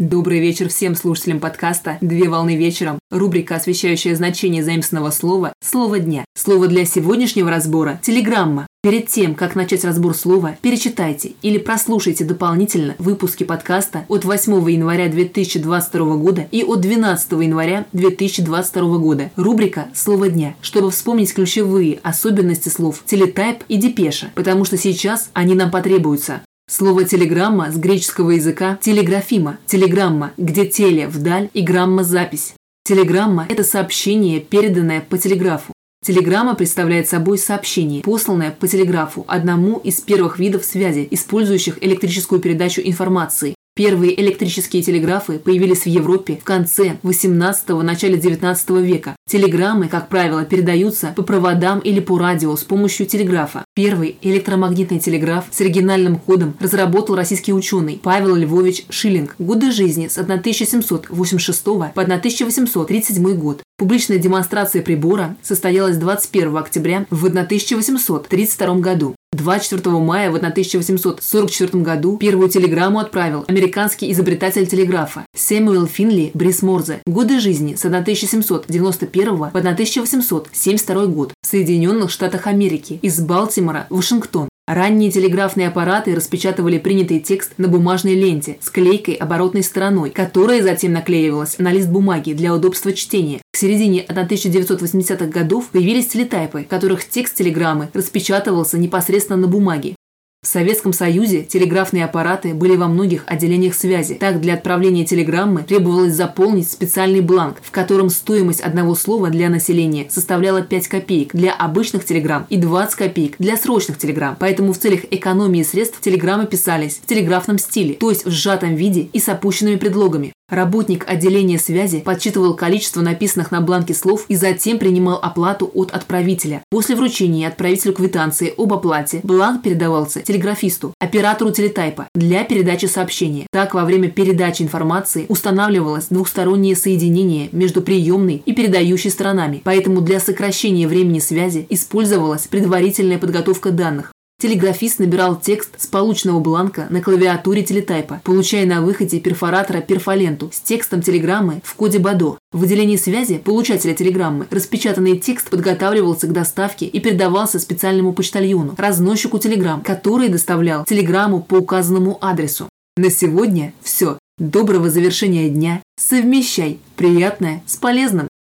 Добрый вечер всем слушателям подкаста «Две волны вечером». Рубрика, освещающая значение заимственного слова «Слово дня». Слово для сегодняшнего разбора – телеграмма. Перед тем, как начать разбор слова, перечитайте или прослушайте дополнительно выпуски подкаста от 8 января 2022 года и от 12 января 2022 года. Рубрика «Слово дня», чтобы вспомнить ключевые особенности слов телетайп и депеша, потому что сейчас они нам потребуются. Слово «телеграмма» с греческого языка «телеграфима», «телеграмма», где «теле» – вдаль и «грамма» – запись. Телеграмма – это сообщение, переданное по телеграфу. Телеграмма представляет собой сообщение, посланное по телеграфу одному из первых видов связи, использующих электрическую передачу информации. Первые электрические телеграфы появились в Европе в конце 18-го, начале 19 века. Телеграммы, как правило, передаются по проводам или по радио с помощью телеграфа. Первый электромагнитный телеграф с оригинальным кодом разработал российский ученый Павел Львович Шиллинг. Годы жизни с 1786 по 1837 год. Публичная демонстрация прибора состоялась 21 октября в 1832 году. 24 мая в 1844 году первую телеграмму отправил американский изобретатель телеграфа Сэмюэл Финли Брис Морзе. Годы жизни с 1791 по 1872 год в Соединенных Штатах Америки из Балтимора в Вашингтон. Ранние телеграфные аппараты распечатывали принятый текст на бумажной ленте с клейкой оборотной стороной, которая затем наклеивалась на лист бумаги для удобства чтения. К середине 1980-х годов появились телетайпы, в которых текст телеграммы распечатывался непосредственно на бумаге. В Советском Союзе телеграфные аппараты были во многих отделениях связи. Так, для отправления телеграммы требовалось заполнить специальный бланк, в котором стоимость одного слова для населения составляла 5 копеек для обычных телеграмм и 20 копеек для срочных телеграмм. Поэтому в целях экономии средств телеграммы писались в телеграфном стиле, то есть в сжатом виде и с опущенными предлогами. Работник отделения связи подсчитывал количество написанных на бланке слов и затем принимал оплату от отправителя. После вручения отправителю квитанции об оплате бланк передавался телеграфисту, оператору телетайпа для передачи сообщения. Так, во время передачи информации устанавливалось двухстороннее соединение между приемной и передающей сторонами, поэтому для сокращения времени связи использовалась предварительная подготовка данных. Телеграфист набирал текст с полученного бланка на клавиатуре телетайпа, получая на выходе перфоратора перфоленту с текстом телеграммы в коде БАДО. В отделении связи получателя телеграммы распечатанный текст подготавливался к доставке и передавался специальному почтальону, разносчику телеграмм, который доставлял телеграмму по указанному адресу. На сегодня все. Доброго завершения дня. Совмещай приятное с полезным.